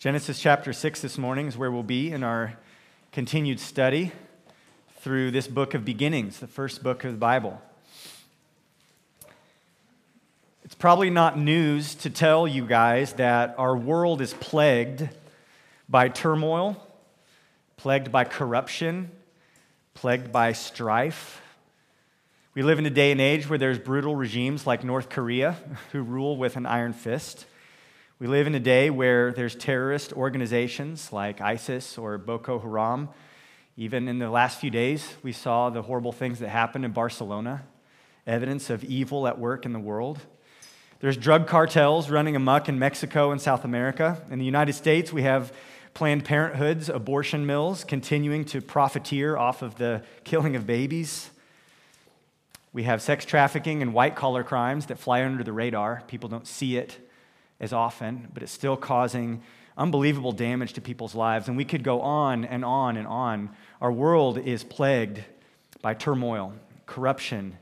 Genesis chapter 6 this morning is where we'll be in our continued study through this book of beginnings, the first book of the Bible. It's probably not news to tell you guys that our world is plagued by turmoil, plagued by corruption, plagued by strife. We live in a day and age where there's brutal regimes like North Korea who rule with an iron fist. We live in a day where there's terrorist organizations like ISIS or Boko Haram. Even in the last few days, we saw the horrible things that happened in Barcelona, evidence of evil at work in the world. There's drug cartels running amuck in Mexico and South America. In the United States, we have Planned Parenthood's abortion mills continuing to profiteer off of the killing of babies. We have sex trafficking and white collar crimes that fly under the radar. People don't see it as often, but it's still causing unbelievable damage to people's lives. And we could go on and on and on. Our world is plagued by turmoil, corruption,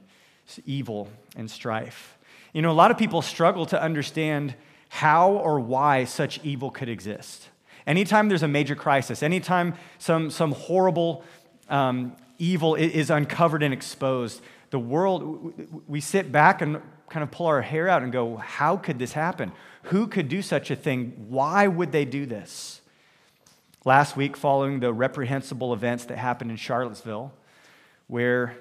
evil, and strife. You know, a lot of people struggle to understand how or why such evil could exist. Anytime there's a major crisis, anytime some, some horrible um, evil is uncovered and exposed, the world, we sit back and kind of pull our hair out and go, how could this happen? Who could do such a thing? Why would they do this? Last week, following the reprehensible events that happened in Charlottesville, where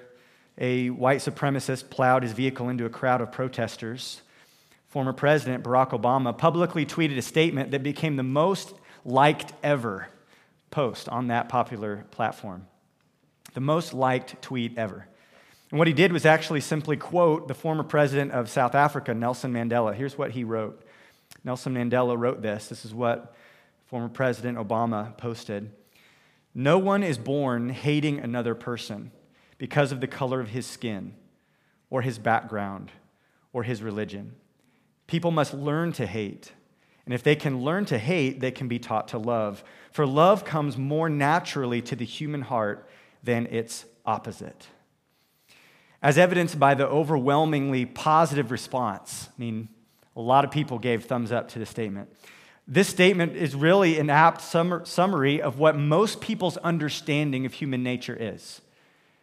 a white supremacist plowed his vehicle into a crowd of protesters, former President Barack Obama publicly tweeted a statement that became the most liked ever post on that popular platform. The most liked tweet ever. And what he did was actually simply quote the former president of South Africa, Nelson Mandela. Here's what he wrote Nelson Mandela wrote this. This is what former President Obama posted. No one is born hating another person because of the color of his skin or his background or his religion. People must learn to hate. And if they can learn to hate, they can be taught to love. For love comes more naturally to the human heart than its opposite as evidenced by the overwhelmingly positive response. I mean, a lot of people gave thumbs up to the statement. This statement is really an apt summary of what most people's understanding of human nature is.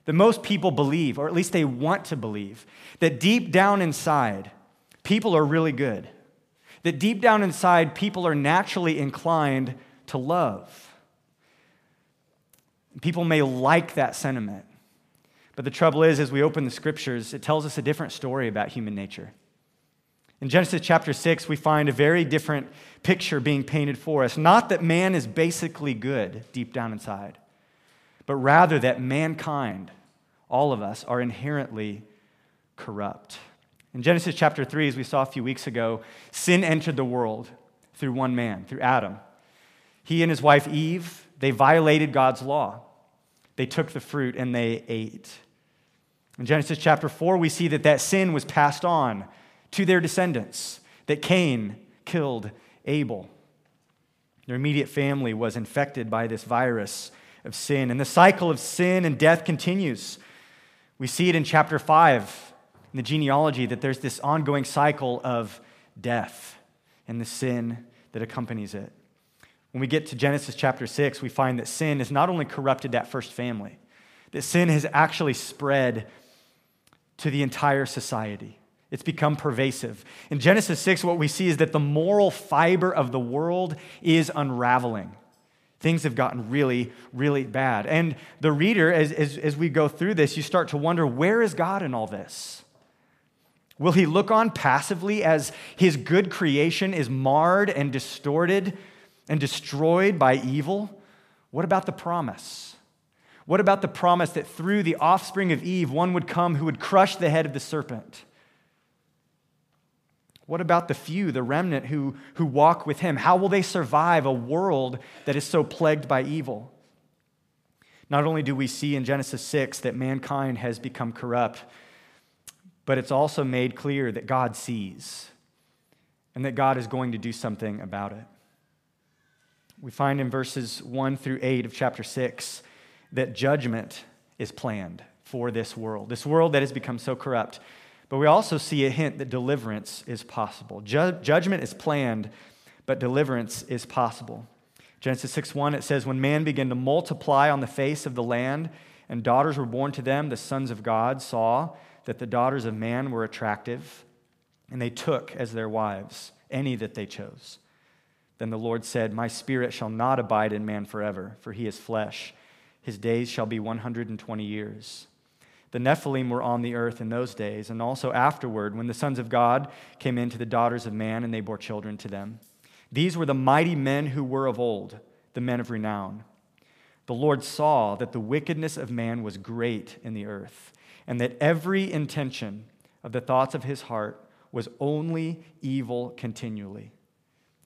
That most people believe, or at least they want to believe, that deep down inside, people are really good. That deep down inside, people are naturally inclined to love. People may like that sentiment. But the trouble is, as we open the scriptures, it tells us a different story about human nature. In Genesis chapter 6, we find a very different picture being painted for us. Not that man is basically good deep down inside, but rather that mankind, all of us, are inherently corrupt. In Genesis chapter 3, as we saw a few weeks ago, sin entered the world through one man, through Adam. He and his wife Eve, they violated God's law. They took the fruit and they ate. In Genesis chapter 4, we see that that sin was passed on to their descendants, that Cain killed Abel. Their immediate family was infected by this virus of sin. And the cycle of sin and death continues. We see it in chapter 5 in the genealogy that there's this ongoing cycle of death and the sin that accompanies it. When we get to Genesis chapter 6, we find that sin has not only corrupted that first family, that sin has actually spread to the entire society. It's become pervasive. In Genesis 6, what we see is that the moral fiber of the world is unraveling. Things have gotten really, really bad. And the reader, as, as, as we go through this, you start to wonder where is God in all this? Will he look on passively as his good creation is marred and distorted and destroyed by evil? What about the promise? What about the promise that through the offspring of Eve, one would come who would crush the head of the serpent? What about the few, the remnant who, who walk with him? How will they survive a world that is so plagued by evil? Not only do we see in Genesis 6 that mankind has become corrupt, but it's also made clear that God sees and that God is going to do something about it. We find in verses 1 through 8 of chapter 6 that judgment is planned for this world, this world that has become so corrupt. But we also see a hint that deliverance is possible. Ju- judgment is planned, but deliverance is possible. Genesis 6 1, it says, When man began to multiply on the face of the land, and daughters were born to them, the sons of God saw that the daughters of man were attractive, and they took as their wives any that they chose. Then the Lord said, My spirit shall not abide in man forever, for he is flesh. His days shall be 120 years. The Nephilim were on the earth in those days, and also afterward, when the sons of God came in to the daughters of man, and they bore children to them. These were the mighty men who were of old, the men of renown. The Lord saw that the wickedness of man was great in the earth, and that every intention of the thoughts of his heart was only evil continually.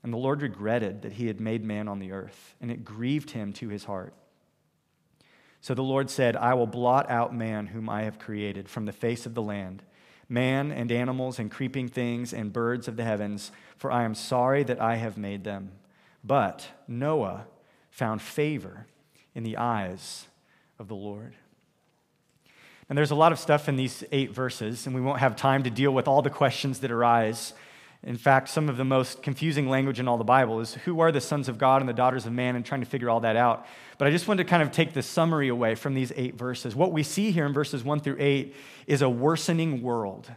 And the Lord regretted that he had made man on the earth, and it grieved him to his heart. So the Lord said, I will blot out man whom I have created from the face of the land, man and animals and creeping things and birds of the heavens, for I am sorry that I have made them. But Noah found favor in the eyes of the Lord. And there's a lot of stuff in these eight verses, and we won't have time to deal with all the questions that arise. In fact, some of the most confusing language in all the Bible is who are the sons of God and the daughters of man, and trying to figure all that out. But I just wanted to kind of take the summary away from these eight verses. What we see here in verses one through eight is a worsening world.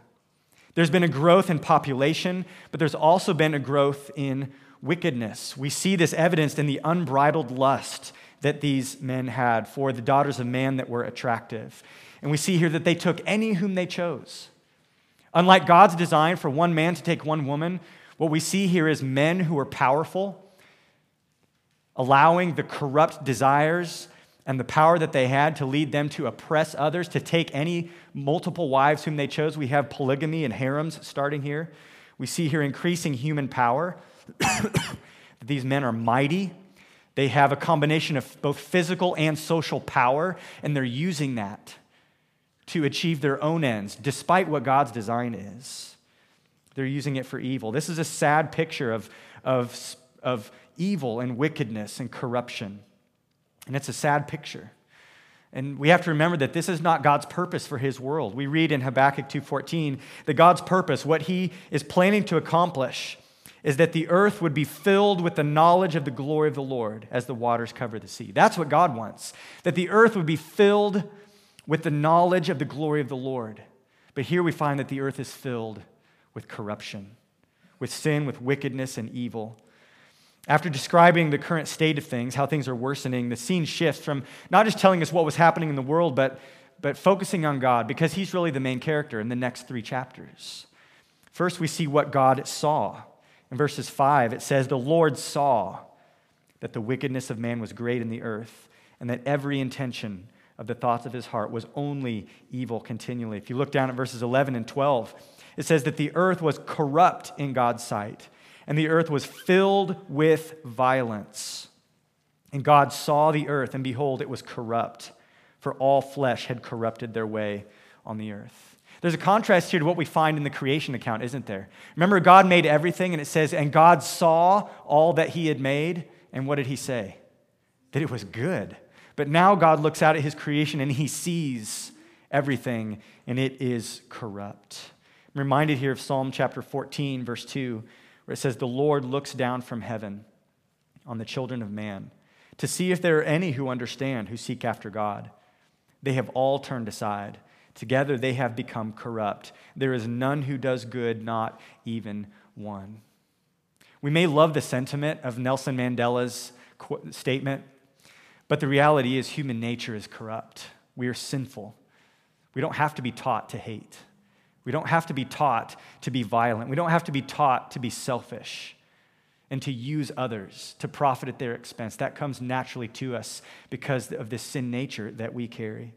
There's been a growth in population, but there's also been a growth in wickedness. We see this evidenced in the unbridled lust that these men had for the daughters of man that were attractive. And we see here that they took any whom they chose. Unlike God's design for one man to take one woman, what we see here is men who are powerful, allowing the corrupt desires and the power that they had to lead them to oppress others, to take any multiple wives whom they chose. We have polygamy and harems starting here. We see here increasing human power. These men are mighty. They have a combination of both physical and social power, and they're using that to achieve their own ends, despite what God's design is. They're using it for evil. This is a sad picture of, of, of evil and wickedness and corruption. And it's a sad picture. And we have to remember that this is not God's purpose for his world. We read in Habakkuk 2:14 that God's purpose, what he is planning to accomplish, is that the earth would be filled with the knowledge of the glory of the Lord as the waters cover the sea. That's what God wants. That the earth would be filled with the knowledge of the glory of the Lord. But here we find that the earth is filled with corruption, with sin, with wickedness and evil. After describing the current state of things, how things are worsening, the scene shifts from not just telling us what was happening in the world, but, but focusing on God, because He's really the main character in the next three chapters. First, we see what God saw. In verses 5, it says, The Lord saw that the wickedness of man was great in the earth, and that every intention of the thoughts of his heart was only evil continually. If you look down at verses 11 and 12, it says that the earth was corrupt in God's sight and the earth was filled with violence. And God saw the earth, and behold, it was corrupt, for all flesh had corrupted their way on the earth. There's a contrast here to what we find in the creation account, isn't there? Remember, God made everything, and it says, and God saw all that he had made, and what did he say? That it was good. But now God looks out at his creation and he sees everything, and it is corrupt. I'm reminded here of Psalm chapter 14, verse 2 where it says, The Lord looks down from heaven on the children of man to see if there are any who understand, who seek after God. They have all turned aside. Together they have become corrupt. There is none who does good, not even one. We may love the sentiment of Nelson Mandela's statement, but the reality is human nature is corrupt. We are sinful. We don't have to be taught to hate. We don't have to be taught to be violent. We don't have to be taught to be selfish and to use others to profit at their expense. That comes naturally to us because of this sin nature that we carry.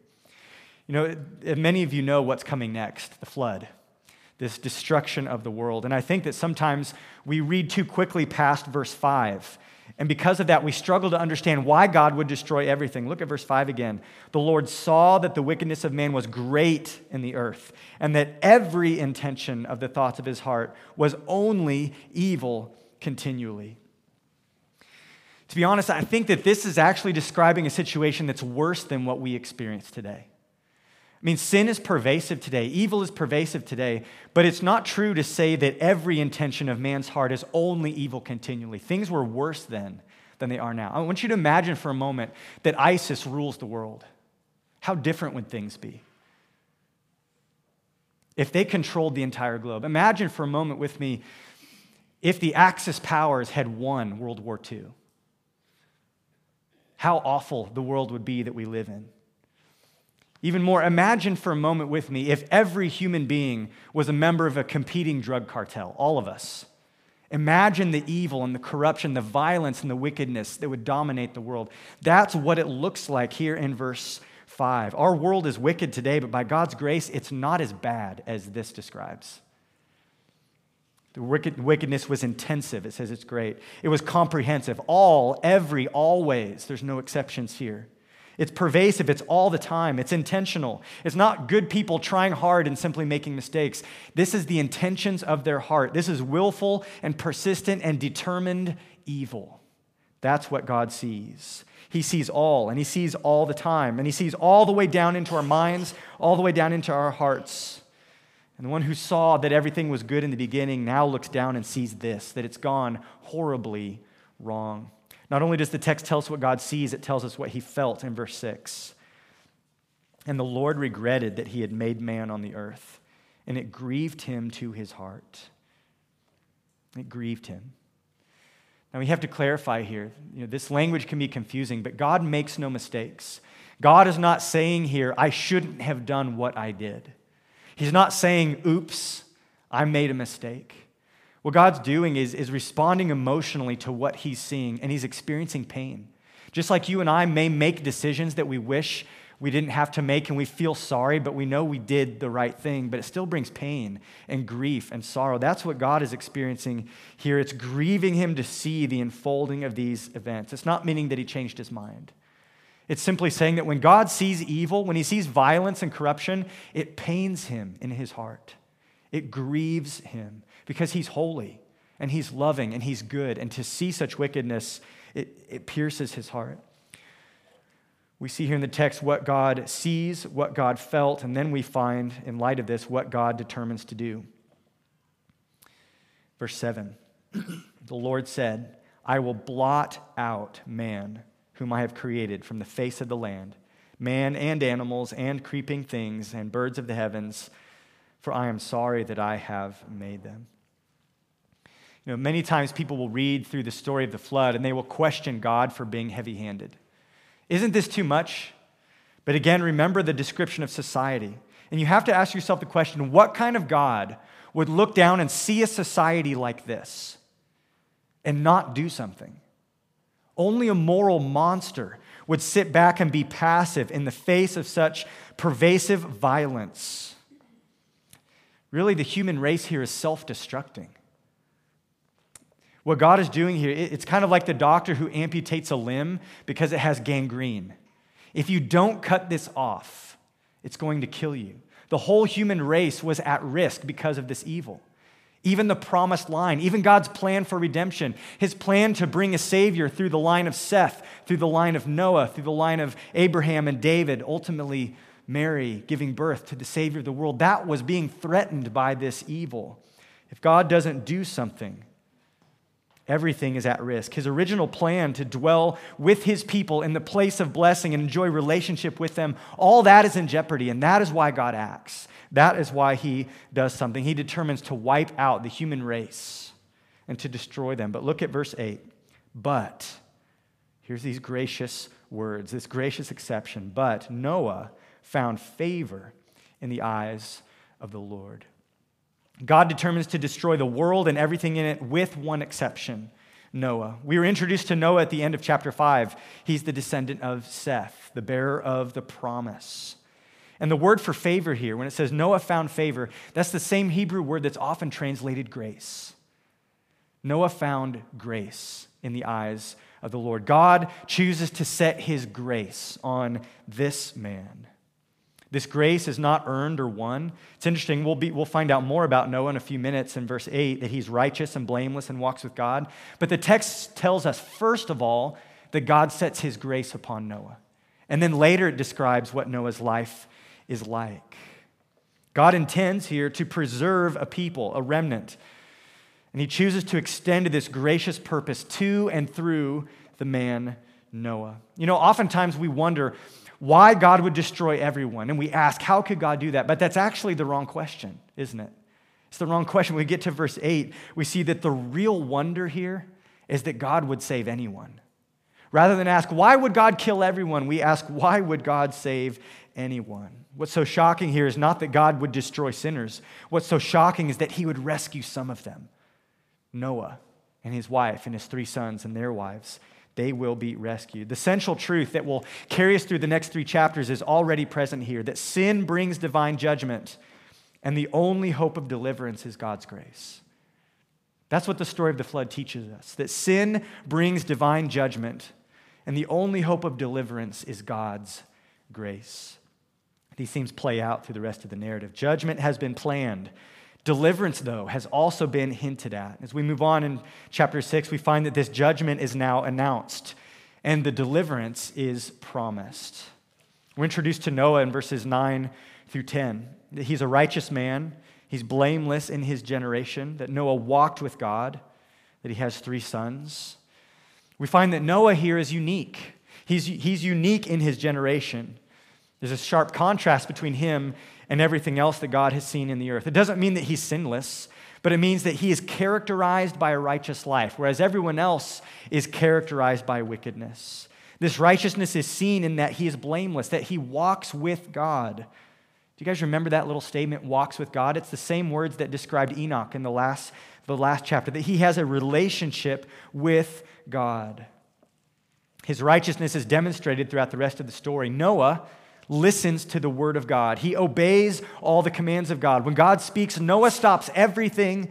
You know, many of you know what's coming next the flood, this destruction of the world. And I think that sometimes we read too quickly past verse 5 and because of that, we struggle to understand why God would destroy everything. Look at verse 5 again. The Lord saw that the wickedness of man was great in the earth, and that every intention of the thoughts of his heart was only evil continually. To be honest, I think that this is actually describing a situation that's worse than what we experience today. Mean, sin is pervasive today, evil is pervasive today, but it's not true to say that every intention of man's heart is only evil continually. Things were worse then than they are now. I want you to imagine for a moment that ISIS rules the world. How different would things be? If they controlled the entire globe. Imagine for a moment with me if the Axis powers had won World War II. How awful the world would be that we live in. Even more, imagine for a moment with me if every human being was a member of a competing drug cartel, all of us. Imagine the evil and the corruption, the violence and the wickedness that would dominate the world. That's what it looks like here in verse 5. Our world is wicked today, but by God's grace, it's not as bad as this describes. The wickedness was intensive. It says it's great. It was comprehensive. All, every, always. There's no exceptions here. It's pervasive, it's all the time, it's intentional. It's not good people trying hard and simply making mistakes. This is the intentions of their heart. This is willful and persistent and determined evil. That's what God sees. He sees all, and He sees all the time, and He sees all the way down into our minds, all the way down into our hearts. And the one who saw that everything was good in the beginning now looks down and sees this that it's gone horribly wrong. Not only does the text tell us what God sees, it tells us what he felt in verse 6. And the Lord regretted that he had made man on the earth, and it grieved him to his heart. It grieved him. Now we have to clarify here. You know, this language can be confusing, but God makes no mistakes. God is not saying here, I shouldn't have done what I did. He's not saying, oops, I made a mistake. What God's doing is, is responding emotionally to what he's seeing, and he's experiencing pain. Just like you and I may make decisions that we wish we didn't have to make, and we feel sorry, but we know we did the right thing, but it still brings pain and grief and sorrow. That's what God is experiencing here. It's grieving him to see the unfolding of these events. It's not meaning that he changed his mind. It's simply saying that when God sees evil, when he sees violence and corruption, it pains him in his heart. It grieves him because he's holy and he's loving and he's good. And to see such wickedness, it, it pierces his heart. We see here in the text what God sees, what God felt, and then we find, in light of this, what God determines to do. Verse 7 The Lord said, I will blot out man, whom I have created from the face of the land, man and animals and creeping things and birds of the heavens, for I am sorry that I have made them. You know, many times people will read through the story of the flood and they will question God for being heavy handed. Isn't this too much? But again, remember the description of society. And you have to ask yourself the question what kind of God would look down and see a society like this and not do something? Only a moral monster would sit back and be passive in the face of such pervasive violence. Really, the human race here is self destructing. What God is doing here, it's kind of like the doctor who amputates a limb because it has gangrene. If you don't cut this off, it's going to kill you. The whole human race was at risk because of this evil. Even the promised line, even God's plan for redemption, his plan to bring a Savior through the line of Seth, through the line of Noah, through the line of Abraham and David, ultimately Mary giving birth to the Savior of the world, that was being threatened by this evil. If God doesn't do something, everything is at risk. His original plan to dwell with his people in the place of blessing and enjoy relationship with them, all that is in jeopardy, and that is why God acts. That is why he does something. He determines to wipe out the human race and to destroy them. But look at verse 8. But, here's these gracious words, this gracious exception. But Noah found favor in the eyes of the Lord. God determines to destroy the world and everything in it with one exception Noah. We were introduced to Noah at the end of chapter 5. He's the descendant of Seth, the bearer of the promise. And the word for favor here, when it says Noah found favor, that's the same Hebrew word that's often translated grace. Noah found grace in the eyes of the Lord. God chooses to set his grace on this man. This grace is not earned or won. It's interesting. We'll, be, we'll find out more about Noah in a few minutes in verse 8 that he's righteous and blameless and walks with God. But the text tells us, first of all, that God sets his grace upon Noah. And then later it describes what Noah's life is like. God intends here to preserve a people, a remnant. And he chooses to extend this gracious purpose to and through the man Noah. You know, oftentimes we wonder why God would destroy everyone, and we ask, how could God do that? But that's actually the wrong question, isn't it? It's the wrong question. When we get to verse 8, we see that the real wonder here is that God would save anyone. Rather than ask, why would God kill everyone? We ask, why would God save anyone? What's so shocking here is not that God would destroy sinners. What's so shocking is that he would rescue some of them Noah and his wife and his three sons and their wives. They will be rescued. The central truth that will carry us through the next three chapters is already present here that sin brings divine judgment, and the only hope of deliverance is God's grace. That's what the story of the flood teaches us that sin brings divine judgment, and the only hope of deliverance is God's grace. These themes play out through the rest of the narrative. Judgment has been planned. Deliverance, though, has also been hinted at. As we move on in chapter 6, we find that this judgment is now announced and the deliverance is promised. We're introduced to Noah in verses 9 through 10. He's a righteous man, he's blameless in his generation, that Noah walked with God, that he has three sons. We find that Noah here is unique. He's, he's unique in his generation. There's a sharp contrast between him and everything else that God has seen in the earth. It doesn't mean that he's sinless, but it means that he is characterized by a righteous life, whereas everyone else is characterized by wickedness. This righteousness is seen in that he is blameless, that he walks with God. Do you guys remember that little statement, walks with God? It's the same words that described Enoch in the last, the last chapter, that he has a relationship with God. His righteousness is demonstrated throughout the rest of the story. Noah listens to the word of God. He obeys all the commands of God. When God speaks, Noah stops everything,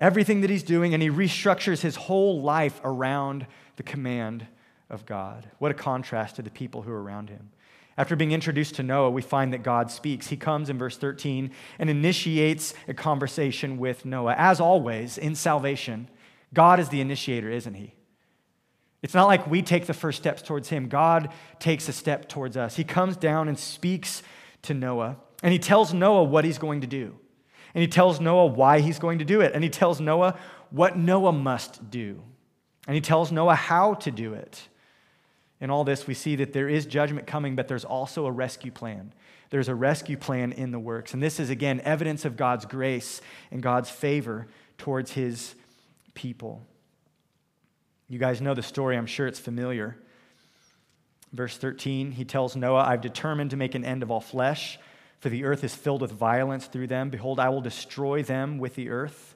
everything that he's doing, and he restructures his whole life around the command of God. What a contrast to the people who are around him. After being introduced to Noah, we find that God speaks. He comes in verse 13 and initiates a conversation with Noah. As always, in salvation, God is the initiator, isn't he? It's not like we take the first steps towards him. God takes a step towards us. He comes down and speaks to Noah, and he tells Noah what he's going to do. And he tells Noah why he's going to do it. And he tells Noah what Noah must do. And he tells Noah how to do it. In all this, we see that there is judgment coming, but there's also a rescue plan. There's a rescue plan in the works. And this is, again, evidence of God's grace and God's favor towards his people. You guys know the story, I'm sure it's familiar. Verse 13, he tells Noah, I've determined to make an end of all flesh, for the earth is filled with violence through them. Behold, I will destroy them with the earth.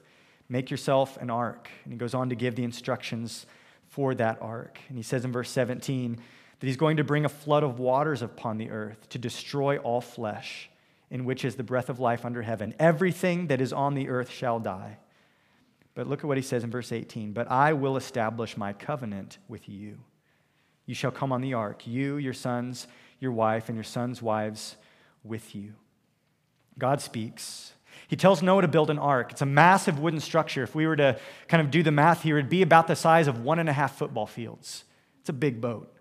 Make yourself an ark. And he goes on to give the instructions for that ark. And he says in verse 17 that he's going to bring a flood of waters upon the earth to destroy all flesh, in which is the breath of life under heaven. Everything that is on the earth shall die. But look at what he says in verse 18 But I will establish my covenant with you. You shall come on the ark, you, your sons, your wife, and your sons' wives with you. God speaks. He tells Noah to build an ark. It's a massive wooden structure. If we were to kind of do the math here, it'd be about the size of one and a half football fields. It's a big boat.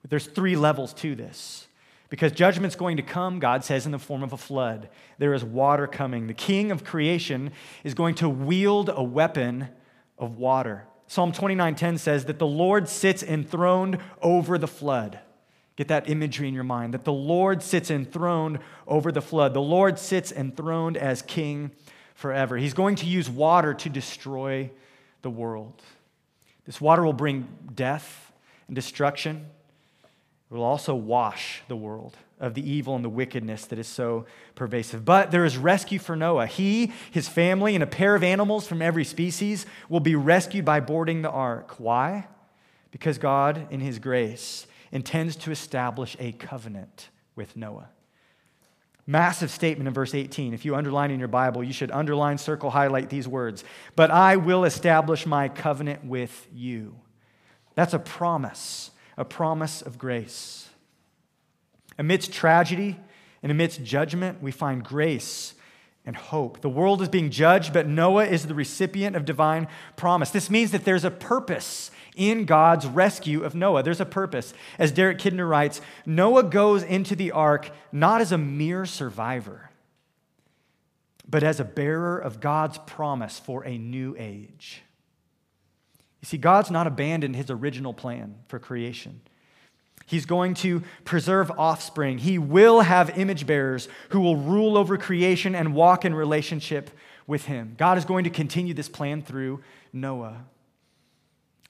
But there's three levels to this. Because judgment's going to come, God says, in the form of a flood. There is water coming. The king of creation is going to wield a weapon of water. Psalm 29:10 says that the Lord sits enthroned over the flood. Get that imagery in your mind that the Lord sits enthroned over the flood. The Lord sits enthroned as king forever. He's going to use water to destroy the world. This water will bring death and destruction. It will also wash the world of the evil and the wickedness that is so pervasive. But there is rescue for Noah. He, his family, and a pair of animals from every species will be rescued by boarding the ark. Why? Because God, in his grace, intends to establish a covenant with Noah. Massive statement in verse 18. If you underline in your Bible, you should underline, circle, highlight these words. But I will establish my covenant with you. That's a promise a promise of grace. Amidst tragedy and amidst judgment, we find grace and hope. The world is being judged, but Noah is the recipient of divine promise. This means that there's a purpose in God's rescue of Noah. There's a purpose. As Derek Kidner writes, Noah goes into the ark not as a mere survivor, but as a bearer of God's promise for a new age. You see, God's not abandoned his original plan for creation. He's going to preserve offspring. He will have image bearers who will rule over creation and walk in relationship with him. God is going to continue this plan through Noah.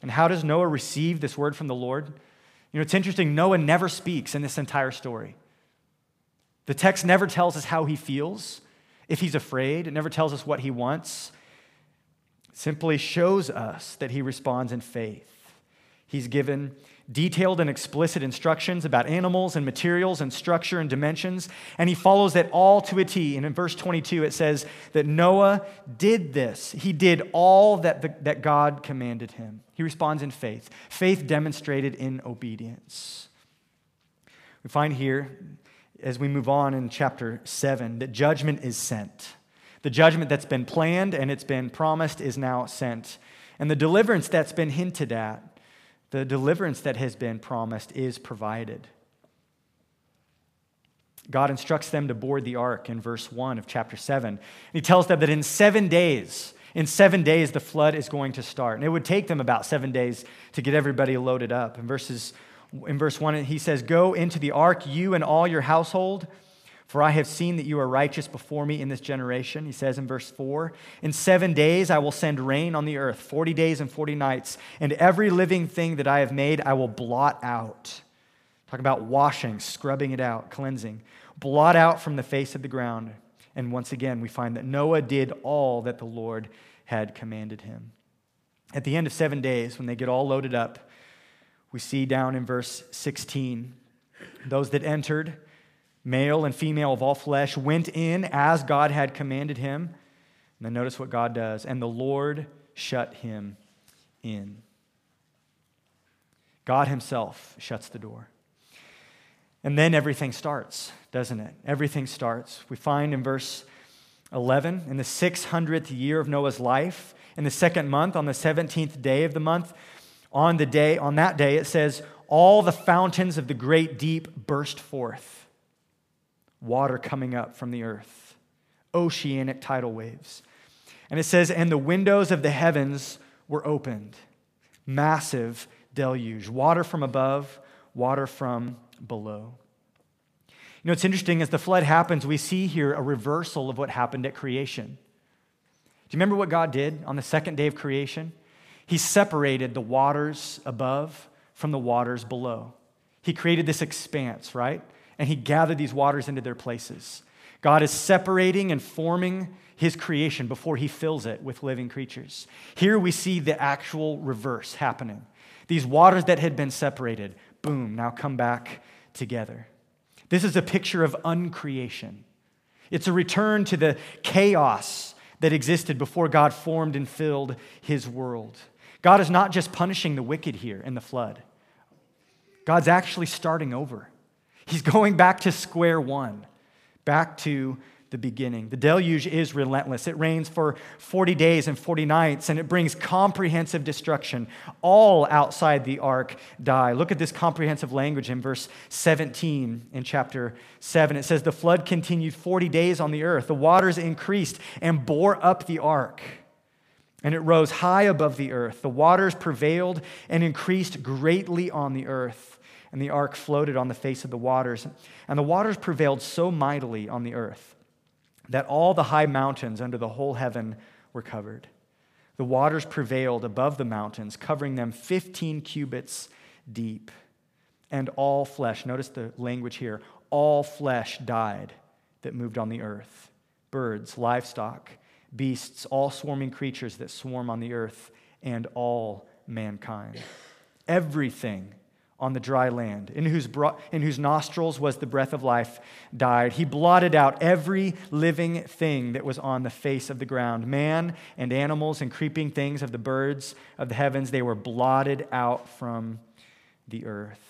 And how does Noah receive this word from the Lord? You know, it's interesting, Noah never speaks in this entire story. The text never tells us how he feels, if he's afraid, it never tells us what he wants. Simply shows us that he responds in faith. He's given detailed and explicit instructions about animals and materials and structure and dimensions, and he follows that all to a T. And in verse 22, it says that Noah did this. He did all that, the, that God commanded him. He responds in faith, faith demonstrated in obedience. We find here, as we move on in chapter 7, that judgment is sent. The judgment that's been planned and it's been promised is now sent. And the deliverance that's been hinted at the deliverance that has been promised is provided. God instructs them to board the ark in verse 1 of chapter 7. And He tells them that in seven days, in seven days, the flood is going to start. And it would take them about seven days to get everybody loaded up. In, verses, in verse 1, he says, Go into the ark, you and all your household for I have seen that you are righteous before me in this generation. He says in verse 4 In seven days I will send rain on the earth, 40 days and 40 nights, and every living thing that I have made I will blot out. Talk about washing, scrubbing it out, cleansing. Blot out from the face of the ground. And once again, we find that Noah did all that the Lord had commanded him. At the end of seven days, when they get all loaded up, we see down in verse 16 those that entered male and female of all flesh, went in as God had commanded him. And then notice what God does. And the Lord shut him in. God Himself shuts the door. And then everything starts, doesn't it? Everything starts. We find in verse 11, in the 600th year of Noah's life, in the second month, on the 17th day of the month, on the day, on that day, it says, all the fountains of the great deep burst forth water coming up from the earth, oceanic tidal waves. And it says, and the windows of the heavens were opened. Massive deluge. Water from above, water from below. You know, it's interesting as the flood happens, we see here a reversal of what happened at creation. Do you remember what God did on the second day of creation? He separated the waters above from the waters below. He created this expanse, right? And he gathered these waters into their places. God is separating and forming his creation before he fills it with living creatures. Here we see the actual reverse happening. These waters that had been separated, boom, now come back together. This is a picture of uncreation. It's a return to the chaos that existed before God formed and filled his world. God is not just punishing the wicked here in the flood, God's actually starting over. He's going back to square one, back to the beginning. The deluge is relentless. It rains for 40 days and 40 nights, and it brings comprehensive destruction. All outside the ark die. Look at this comprehensive language in verse 17 in chapter 7. It says, The flood continued 40 days on the earth. The waters increased and bore up the ark. And it rose high above the earth. The waters prevailed and increased greatly on the earth and the ark floated on the face of the waters. And the waters prevailed so mightily on the earth that all the high mountains under the whole heaven were covered. The waters prevailed above the mountains, covering them 15 cubits deep. And all flesh, notice the language here, all flesh died that moved on the earth birds, livestock, beasts, all swarming creatures that swarm on the earth, and all mankind. Everything on the dry land, in whose, bro- in whose nostrils was the breath of life, died. He blotted out every living thing that was on the face of the ground man and animals and creeping things of the birds of the heavens. They were blotted out from the earth.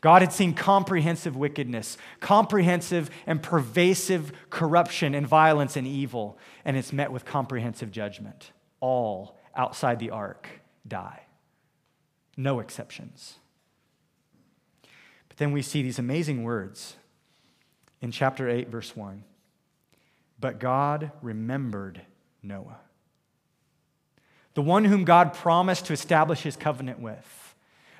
God had seen comprehensive wickedness, comprehensive and pervasive corruption and violence and evil, and it's met with comprehensive judgment. All outside the ark die. No exceptions. But then we see these amazing words in chapter 8, verse 1. But God remembered Noah, the one whom God promised to establish his covenant with,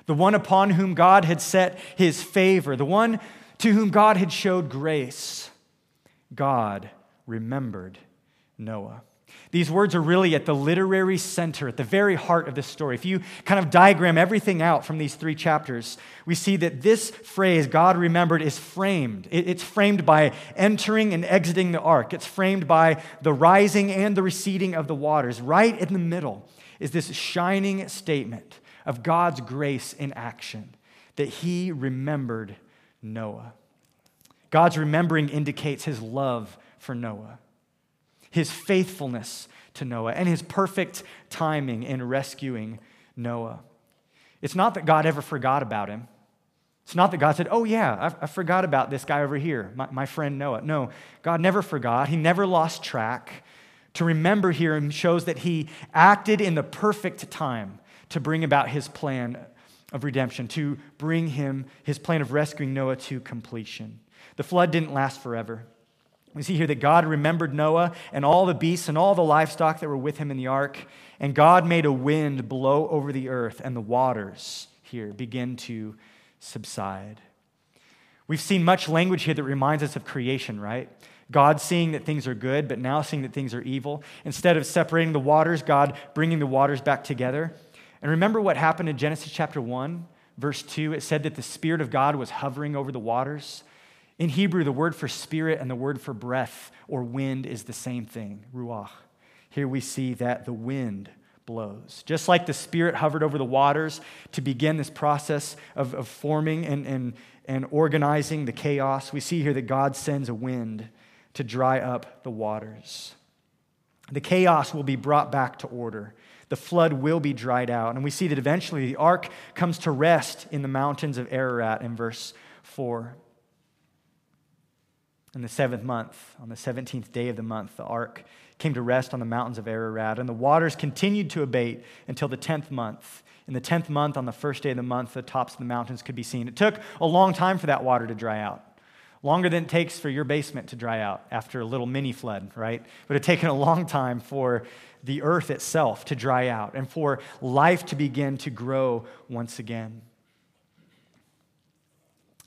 the one upon whom God had set his favor, the one to whom God had showed grace. God remembered Noah. These words are really at the literary center, at the very heart of this story. If you kind of diagram everything out from these three chapters, we see that this phrase, God remembered, is framed. It's framed by entering and exiting the ark, it's framed by the rising and the receding of the waters. Right in the middle is this shining statement of God's grace in action that He remembered Noah. God's remembering indicates His love for Noah his faithfulness to Noah and his perfect timing in rescuing Noah. It's not that God ever forgot about him. It's not that God said, Oh, yeah, I, I forgot about this guy over here, my, my friend Noah. No, God never forgot. He never lost track. To remember here shows that he acted in the perfect time to bring about his plan of redemption, to bring him his plan of rescuing Noah to completion. The flood didn't last forever. We see here that God remembered Noah and all the beasts and all the livestock that were with him in the ark. And God made a wind blow over the earth, and the waters here begin to subside. We've seen much language here that reminds us of creation, right? God seeing that things are good, but now seeing that things are evil. Instead of separating the waters, God bringing the waters back together. And remember what happened in Genesis chapter 1, verse 2? It said that the Spirit of God was hovering over the waters. In Hebrew, the word for spirit and the word for breath or wind is the same thing, ruach. Here we see that the wind blows. Just like the Spirit hovered over the waters to begin this process of, of forming and, and, and organizing the chaos, we see here that God sends a wind to dry up the waters. The chaos will be brought back to order. The flood will be dried out. And we see that eventually the ark comes to rest in the mountains of Ararat in verse 4. In the seventh month, on the 17th day of the month, the ark came to rest on the mountains of Ararat, and the waters continued to abate until the 10th month. In the 10th month, on the first day of the month, the tops of the mountains could be seen. It took a long time for that water to dry out. Longer than it takes for your basement to dry out after a little mini flood, right? But it taken a long time for the earth itself to dry out and for life to begin to grow once again.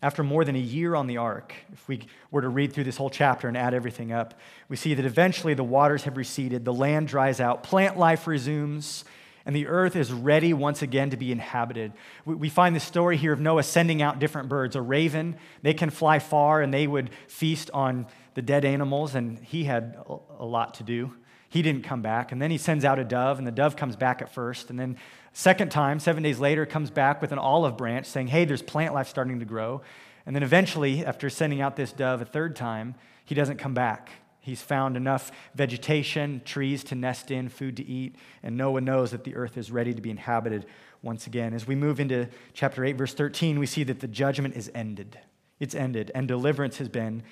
After more than a year on the ark, if we were to read through this whole chapter and add everything up, we see that eventually the waters have receded, the land dries out, plant life resumes, and the earth is ready once again to be inhabited. We find the story here of Noah sending out different birds. A raven, they can fly far and they would feast on the dead animals, and he had a lot to do. He didn't come back. And then he sends out a dove, and the dove comes back at first. And then Second time, seven days later, comes back with an olive branch saying, Hey, there's plant life starting to grow. And then eventually, after sending out this dove a third time, he doesn't come back. He's found enough vegetation, trees to nest in, food to eat, and Noah knows that the earth is ready to be inhabited once again. As we move into chapter 8, verse 13, we see that the judgment is ended. It's ended, and deliverance has been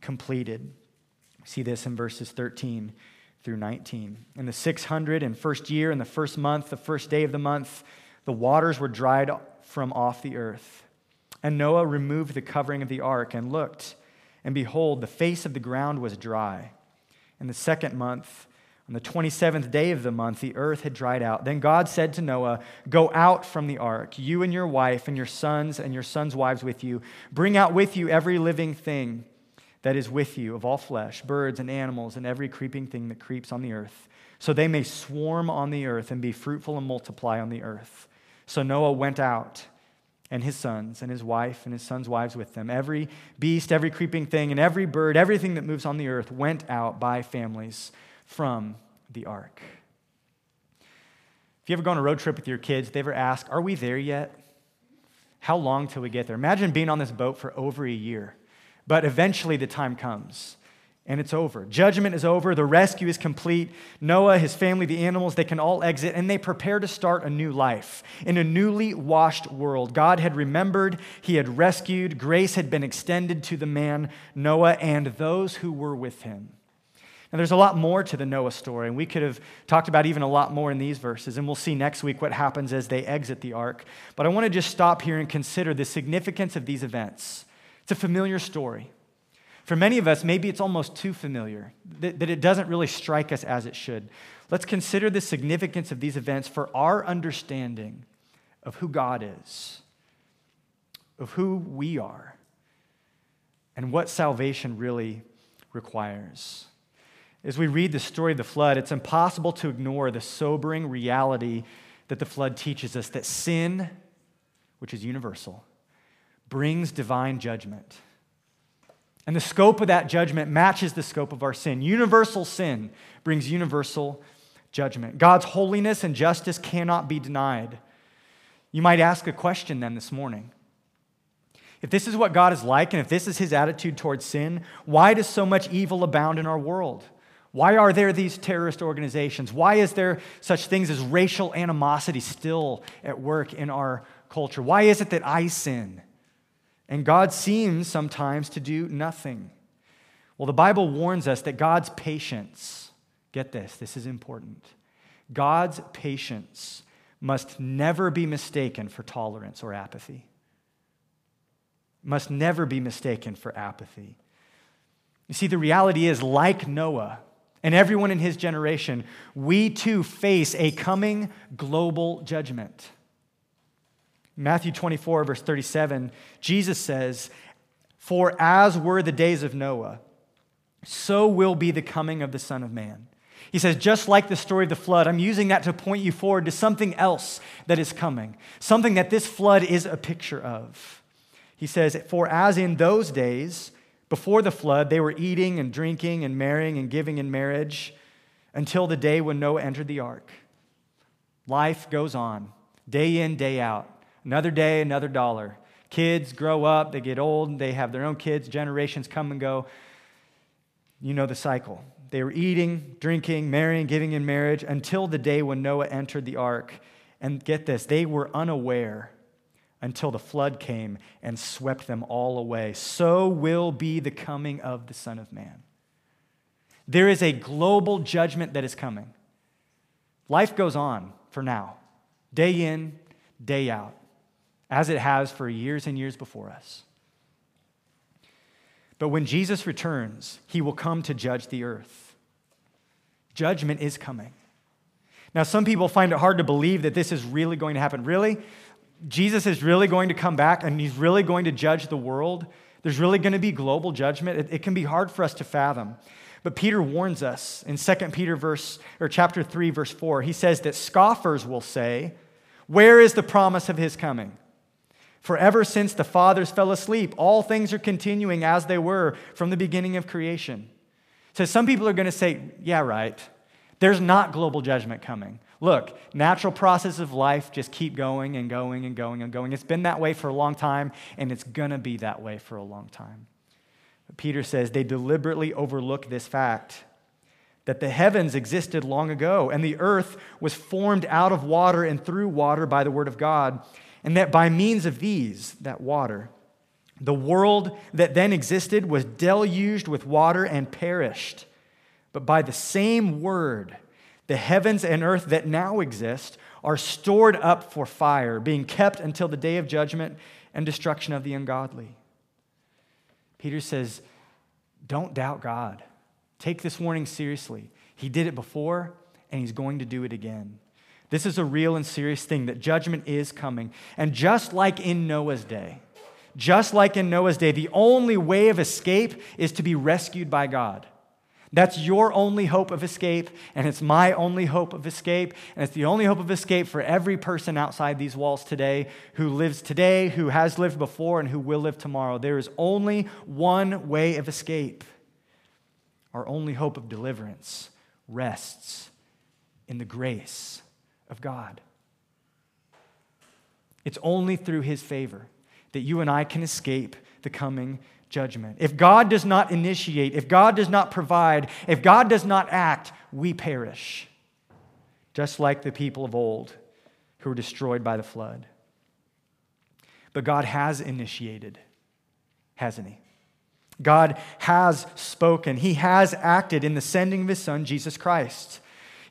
completed. See this in verses 13 through 19. In the 601st year, in the first month, the first day of the month, the waters were dried from off the earth. And Noah removed the covering of the ark and looked, and behold, the face of the ground was dry. In the second month, on the 27th day of the month, the earth had dried out. Then God said to Noah, Go out from the ark, you and your wife, and your sons and your sons' wives with you. Bring out with you every living thing that is with you of all flesh, birds and animals, and every creeping thing that creeps on the earth, so they may swarm on the earth and be fruitful and multiply on the earth. So Noah went out, and his sons, and his wife, and his sons' wives with them. Every beast, every creeping thing, and every bird, everything that moves on the earth went out by families from the ark. If you ever go on a road trip with your kids, they ever ask, Are we there yet? How long till we get there? Imagine being on this boat for over a year. But eventually the time comes and it's over. Judgment is over. The rescue is complete. Noah, his family, the animals, they can all exit and they prepare to start a new life in a newly washed world. God had remembered, he had rescued, grace had been extended to the man Noah and those who were with him. And there's a lot more to the Noah story, and we could have talked about even a lot more in these verses, and we'll see next week what happens as they exit the ark. But I want to just stop here and consider the significance of these events. It's a familiar story. For many of us, maybe it's almost too familiar, that, that it doesn't really strike us as it should. Let's consider the significance of these events for our understanding of who God is, of who we are, and what salvation really requires. As we read the story of the flood, it's impossible to ignore the sobering reality that the flood teaches us that sin, which is universal, brings divine judgment. And the scope of that judgment matches the scope of our sin. Universal sin brings universal judgment. God's holiness and justice cannot be denied. You might ask a question then this morning. If this is what God is like, and if this is his attitude towards sin, why does so much evil abound in our world? Why are there these terrorist organizations? Why is there such things as racial animosity still at work in our culture? Why is it that I sin? And God seems sometimes to do nothing. Well, the Bible warns us that God's patience, get this, this is important. God's patience must never be mistaken for tolerance or apathy. Must never be mistaken for apathy. You see, the reality is, like Noah, and everyone in his generation, we too face a coming global judgment. Matthew 24, verse 37, Jesus says, For as were the days of Noah, so will be the coming of the Son of Man. He says, just like the story of the flood, I'm using that to point you forward to something else that is coming, something that this flood is a picture of. He says, For as in those days, before the flood, they were eating and drinking and marrying and giving in marriage until the day when Noah entered the ark. Life goes on, day in, day out. Another day, another dollar. Kids grow up, they get old, they have their own kids, generations come and go. You know the cycle. They were eating, drinking, marrying, giving in marriage until the day when Noah entered the ark. And get this, they were unaware until the flood came and swept them all away. So will be the coming of the Son of Man. There is a global judgment that is coming. Life goes on for now, day in, day out, as it has for years and years before us. But when Jesus returns, he will come to judge the earth. Judgment is coming. Now, some people find it hard to believe that this is really going to happen. Really? Jesus is really going to come back and he's really going to judge the world. There's really going to be global judgment. It, it, can be hard for us to fathom. But Peter warns us in 2 Peter verse or chapter 3 verse 4. He says that scoffers will say, "Where is the promise of his coming?" For ever since the fathers fell asleep, all things are continuing as they were from the beginning of creation. So some people are going to say, "Yeah, right. There's not global judgment coming." Look, natural process of life just keep going and going and going and going. It's been that way for a long time, and it's going to be that way for a long time. But Peter says they deliberately overlook this fact that the heavens existed long ago, and the earth was formed out of water and through water by the word of God, and that by means of these, that water, the world that then existed was deluged with water and perished. But by the same word, the heavens and earth that now exist are stored up for fire, being kept until the day of judgment and destruction of the ungodly. Peter says, Don't doubt God. Take this warning seriously. He did it before, and he's going to do it again. This is a real and serious thing that judgment is coming. And just like in Noah's day, just like in Noah's day, the only way of escape is to be rescued by God. That's your only hope of escape, and it's my only hope of escape, and it's the only hope of escape for every person outside these walls today who lives today, who has lived before, and who will live tomorrow. There is only one way of escape. Our only hope of deliverance rests in the grace of God. It's only through His favor that you and I can escape the coming judgment. If God does not initiate, if God does not provide, if God does not act, we perish, just like the people of old who were destroyed by the flood. But God has initiated, hasn't He? God has spoken, He has acted in the sending of His Son, Jesus Christ.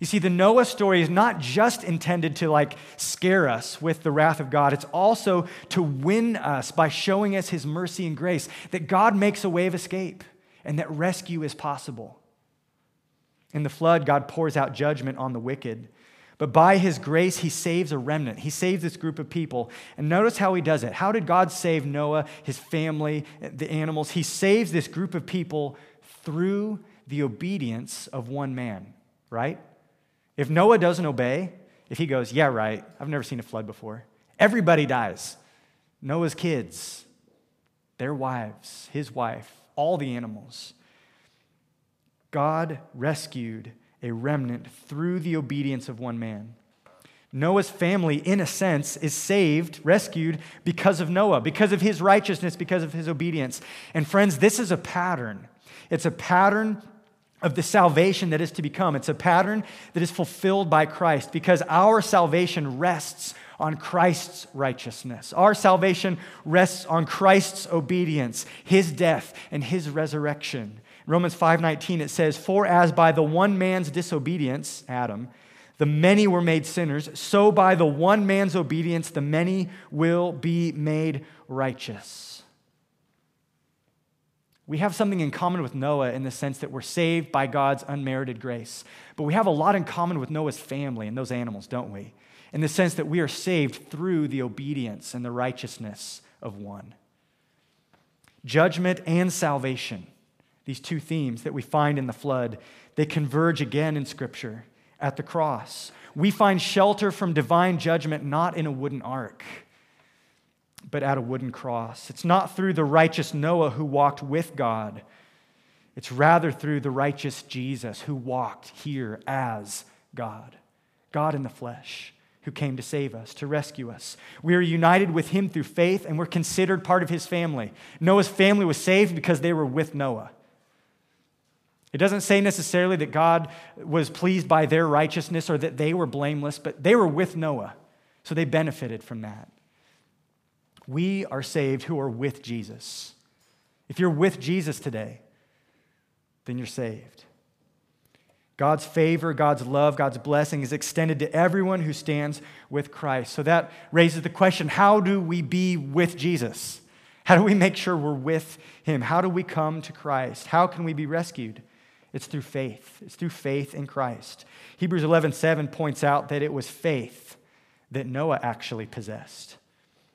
You see, the Noah story is not just intended to like scare us with the wrath of God, it's also to win us by showing us His mercy and grace, that God makes a way of escape and that rescue is possible. In the flood, God pours out judgment on the wicked. But by his grace, he saves a remnant. He saves this group of people. And notice how he does it. How did God save Noah, his family, the animals? He saves this group of people through the obedience of one man, right? If Noah doesn't obey, if he goes, Yeah, right, I've never seen a flood before, everybody dies. Noah's kids, their wives, his wife, all the animals. God rescued a remnant through the obedience of one man. Noah's family, in a sense, is saved, rescued because of Noah, because of his righteousness, because of his obedience. And friends, this is a pattern. It's a pattern of the salvation that is to become. It's a pattern that is fulfilled by Christ because our salvation rests on Christ's righteousness. Our salvation rests on Christ's obedience, his death, and his resurrection. Romans 5:19 it says, "For as by the one man's disobedience, Adam, the many were made sinners, so by the one man's obedience the many will be made righteous." We have something in common with Noah in the sense that we're saved by God's unmerited grace. But we have a lot in common with Noah's family and those animals, don't we? In the sense that we are saved through the obedience and the righteousness of one. Judgment and salvation these two themes that we find in the flood, they converge again in Scripture at the cross. We find shelter from divine judgment not in a wooden ark, but at a wooden cross. It's not through the righteous Noah who walked with God, it's rather through the righteous Jesus who walked here as God, God in the flesh. Who came to save us, to rescue us. We are united with him through faith, and we're considered part of his family. Noah's family was saved because they were with Noah. It doesn't say necessarily that God was pleased by their righteousness or that they were blameless, but they were with Noah, so they benefited from that. We are saved who are with Jesus. If you're with Jesus today, then you're saved. God's favor, God's love, God's blessing is extended to everyone who stands with Christ. So that raises the question how do we be with Jesus? How do we make sure we're with him? How do we come to Christ? How can we be rescued? It's through faith. It's through faith in Christ. Hebrews 11:7 points out that it was faith that Noah actually possessed.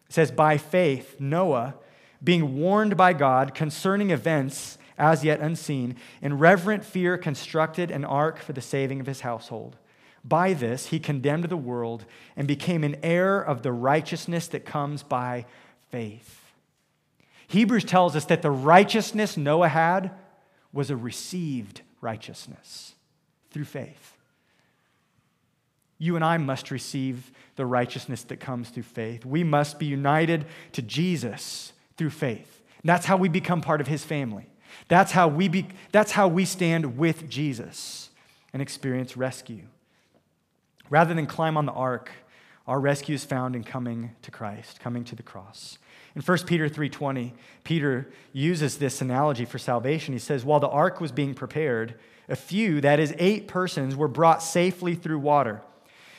It says by faith Noah being warned by God concerning events as yet unseen, in reverent fear constructed an ark for the saving of his household. By this he condemned the world and became an heir of the righteousness that comes by faith. Hebrews tells us that the righteousness Noah had was a received righteousness through faith. You and I must receive the righteousness that comes through faith. We must be united to Jesus through faith. And that's how we become part of his family. That's how we, be, that's how we stand with Jesus and experience rescue. Rather than climb on the ark, our rescue is found in coming to Christ, coming to the cross. In 1 Peter 3:20, Peter uses this analogy for salvation. He says, "While the ark was being prepared, a few, that is 8 persons were brought safely through water."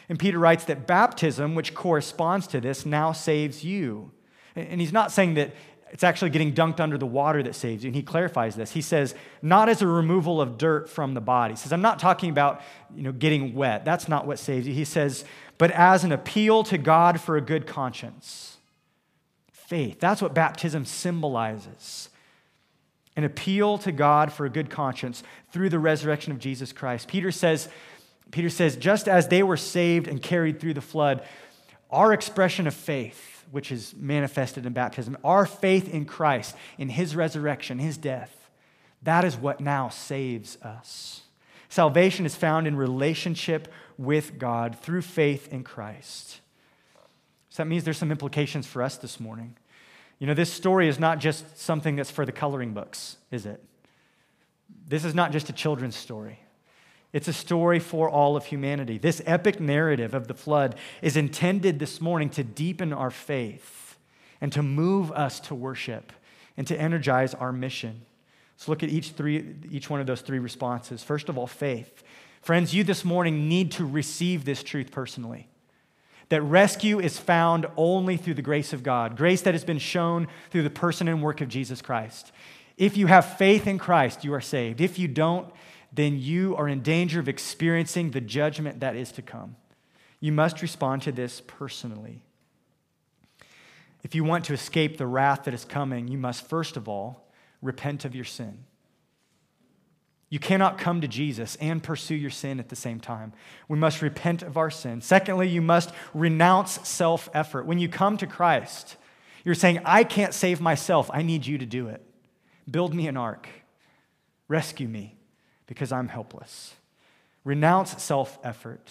And Peter writes that baptism, which corresponds to this, now saves you. And he's not saying that it's actually getting dunked under the water that saves you. And he clarifies this. He says, not as a removal of dirt from the body. He says, I'm not talking about you know, getting wet. That's not what saves you. He says, but as an appeal to God for a good conscience faith. That's what baptism symbolizes an appeal to God for a good conscience through the resurrection of Jesus Christ. Peter says, Peter says, just as they were saved and carried through the flood, our expression of faith, which is manifested in baptism, our faith in Christ, in his resurrection, his death, that is what now saves us. Salvation is found in relationship with God through faith in Christ. So that means there's some implications for us this morning. You know, this story is not just something that's for the coloring books, is it? This is not just a children's story. It's a story for all of humanity. This epic narrative of the flood is intended this morning to deepen our faith and to move us to worship and to energize our mission. Let's look at each, three, each one of those three responses. First of all, faith. Friends, you this morning need to receive this truth personally that rescue is found only through the grace of God, grace that has been shown through the person and work of Jesus Christ. If you have faith in Christ, you are saved. If you don't, then you are in danger of experiencing the judgment that is to come. You must respond to this personally. If you want to escape the wrath that is coming, you must first of all repent of your sin. You cannot come to Jesus and pursue your sin at the same time. We must repent of our sin. Secondly, you must renounce self effort. When you come to Christ, you're saying, I can't save myself. I need you to do it. Build me an ark. Rescue me because I'm helpless. Renounce self effort.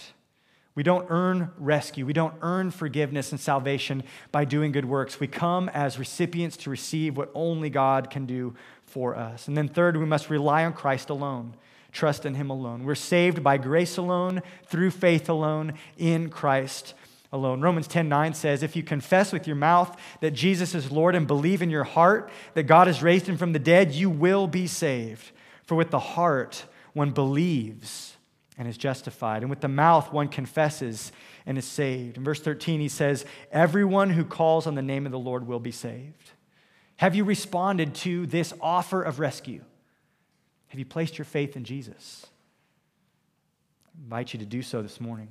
We don't earn rescue. We don't earn forgiveness and salvation by doing good works. We come as recipients to receive what only God can do for us. And then, third, we must rely on Christ alone, trust in Him alone. We're saved by grace alone, through faith alone, in Christ alone. Romans 10 9 says, If you confess with your mouth that Jesus is Lord and believe in your heart that God has raised Him from the dead, you will be saved. For with the heart one believes and is justified. And with the mouth, one confesses and is saved. In verse 13, he says, Everyone who calls on the name of the Lord will be saved. Have you responded to this offer of rescue? Have you placed your faith in Jesus? I invite you to do so this morning.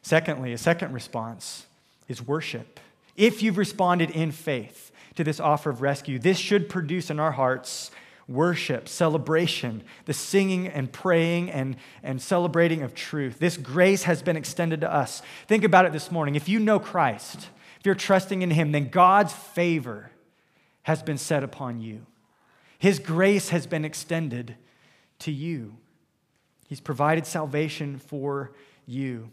Secondly, a second response is worship. If you've responded in faith to this offer of rescue, this should produce in our hearts worship, celebration, the singing and praying and, and celebrating of truth. This grace has been extended to us. Think about it this morning. If you know Christ, if you're trusting in Him, then God's favor has been set upon you. His grace has been extended to you. He's provided salvation for you.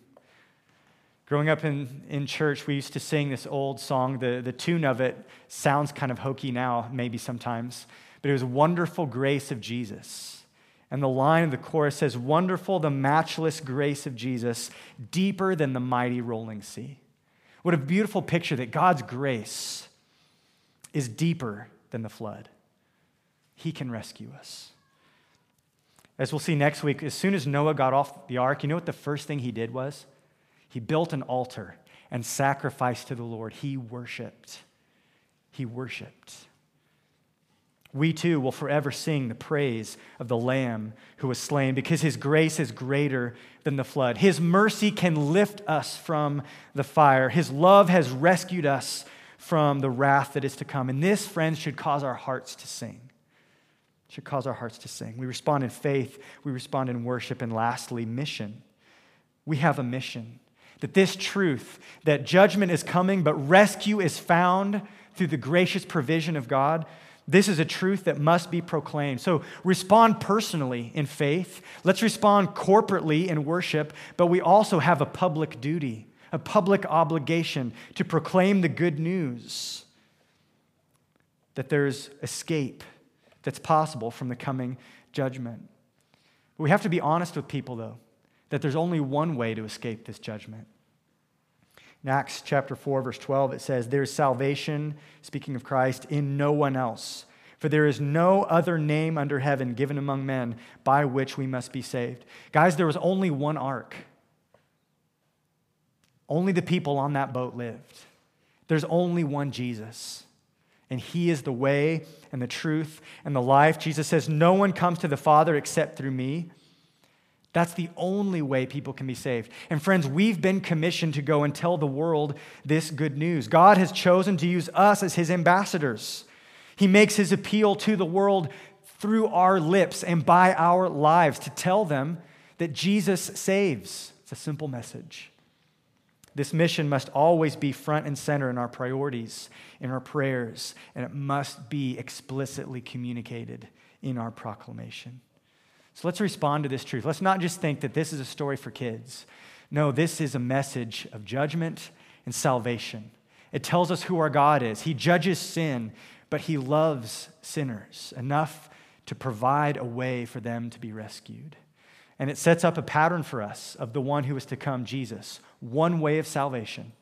Growing up in, in church, we used to sing this old song. The, the tune of it sounds kind of hokey now, maybe sometimes but it was wonderful grace of Jesus. And the line of the chorus says, Wonderful the matchless grace of Jesus, deeper than the mighty rolling sea. What a beautiful picture that God's grace is deeper than the flood. He can rescue us. As we'll see next week, as soon as Noah got off the ark, you know what the first thing he did was? He built an altar and sacrificed to the Lord. He worshiped. He worshiped we too will forever sing the praise of the Lamb who was slain because his grace is greater than the flood. His mercy can lift us from the fire. His love has rescued us from the wrath that is to come. And this, friends, should cause our hearts to sing. It Should cause our hearts to sing. We respond in faith, we respond in worship, and lastly, mission. We have a mission. That this truth, that judgment is coming, but rescue is found through the gracious provision of God, this is a truth that must be proclaimed. So respond personally in faith. Let's respond corporately in worship, but we also have a public duty, a public obligation to proclaim the good news that there's escape that's possible from the coming judgment. we have to be honest with people, though, that there's only one way to escape this judgment. In Acts chapter 4, verse 12, it says, There is salvation, speaking of Christ, in no one else. For there is no other name under heaven given among men by which we must be saved. Guys, there was only one ark. Only the people on that boat lived. There's only one Jesus. And he is the way and the truth and the life. Jesus says, No one comes to the Father except through me. That's the only way people can be saved. And friends, we've been commissioned to go and tell the world this good news. God has chosen to use us as his ambassadors. He makes his appeal to the world through our lips and by our lives to tell them that Jesus saves. It's a simple message. This mission must always be front and center in our priorities, in our prayers, and it must be explicitly communicated in our proclamation. So let's respond to this truth. Let's not just think that this is a story for kids. No, this is a message of judgment and salvation. It tells us who our God is. He judges sin, but He loves sinners enough to provide a way for them to be rescued. And it sets up a pattern for us of the one who is to come, Jesus, one way of salvation.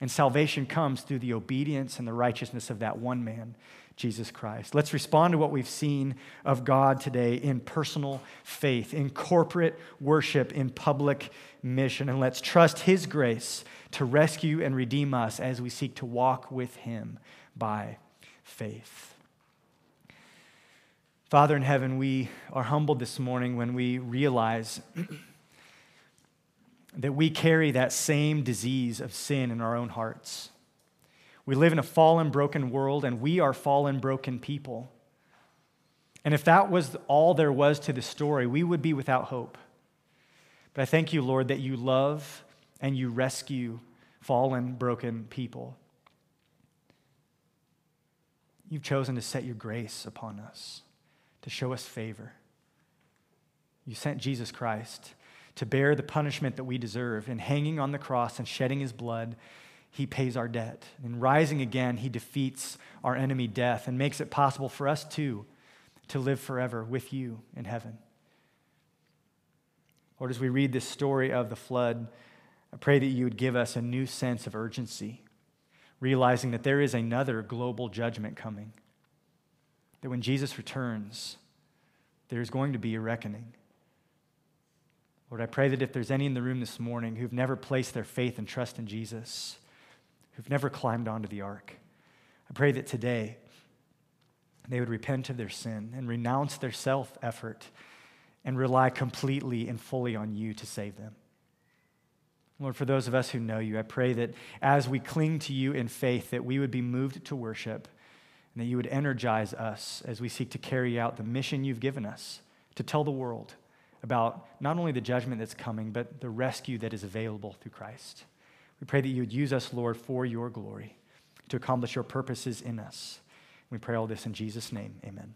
And salvation comes through the obedience and the righteousness of that one man, Jesus Christ. Let's respond to what we've seen of God today in personal faith, in corporate worship, in public mission, and let's trust His grace to rescue and redeem us as we seek to walk with Him by faith. Father in heaven, we are humbled this morning when we realize that we carry that same disease of sin in our own hearts. We live in a fallen, broken world, and we are fallen, broken people. And if that was all there was to the story, we would be without hope. But I thank you, Lord, that you love and you rescue fallen, broken people. You've chosen to set your grace upon us, to show us favor. You sent Jesus Christ to bear the punishment that we deserve, in hanging on the cross and shedding his blood he pays our debt. In rising again, he defeats our enemy death and makes it possible for us too to live forever with you in heaven. Lord, as we read this story of the flood, I pray that you would give us a new sense of urgency, realizing that there is another global judgment coming. That when Jesus returns, there's going to be a reckoning. Lord, I pray that if there's any in the room this morning who've never placed their faith and trust in Jesus, who've never climbed onto the ark. I pray that today they would repent of their sin and renounce their self effort and rely completely and fully on you to save them. Lord, for those of us who know you, I pray that as we cling to you in faith, that we would be moved to worship and that you would energize us as we seek to carry out the mission you've given us to tell the world about not only the judgment that's coming, but the rescue that is available through Christ. We pray that you would use us, Lord, for your glory to accomplish your purposes in us. We pray all this in Jesus' name. Amen.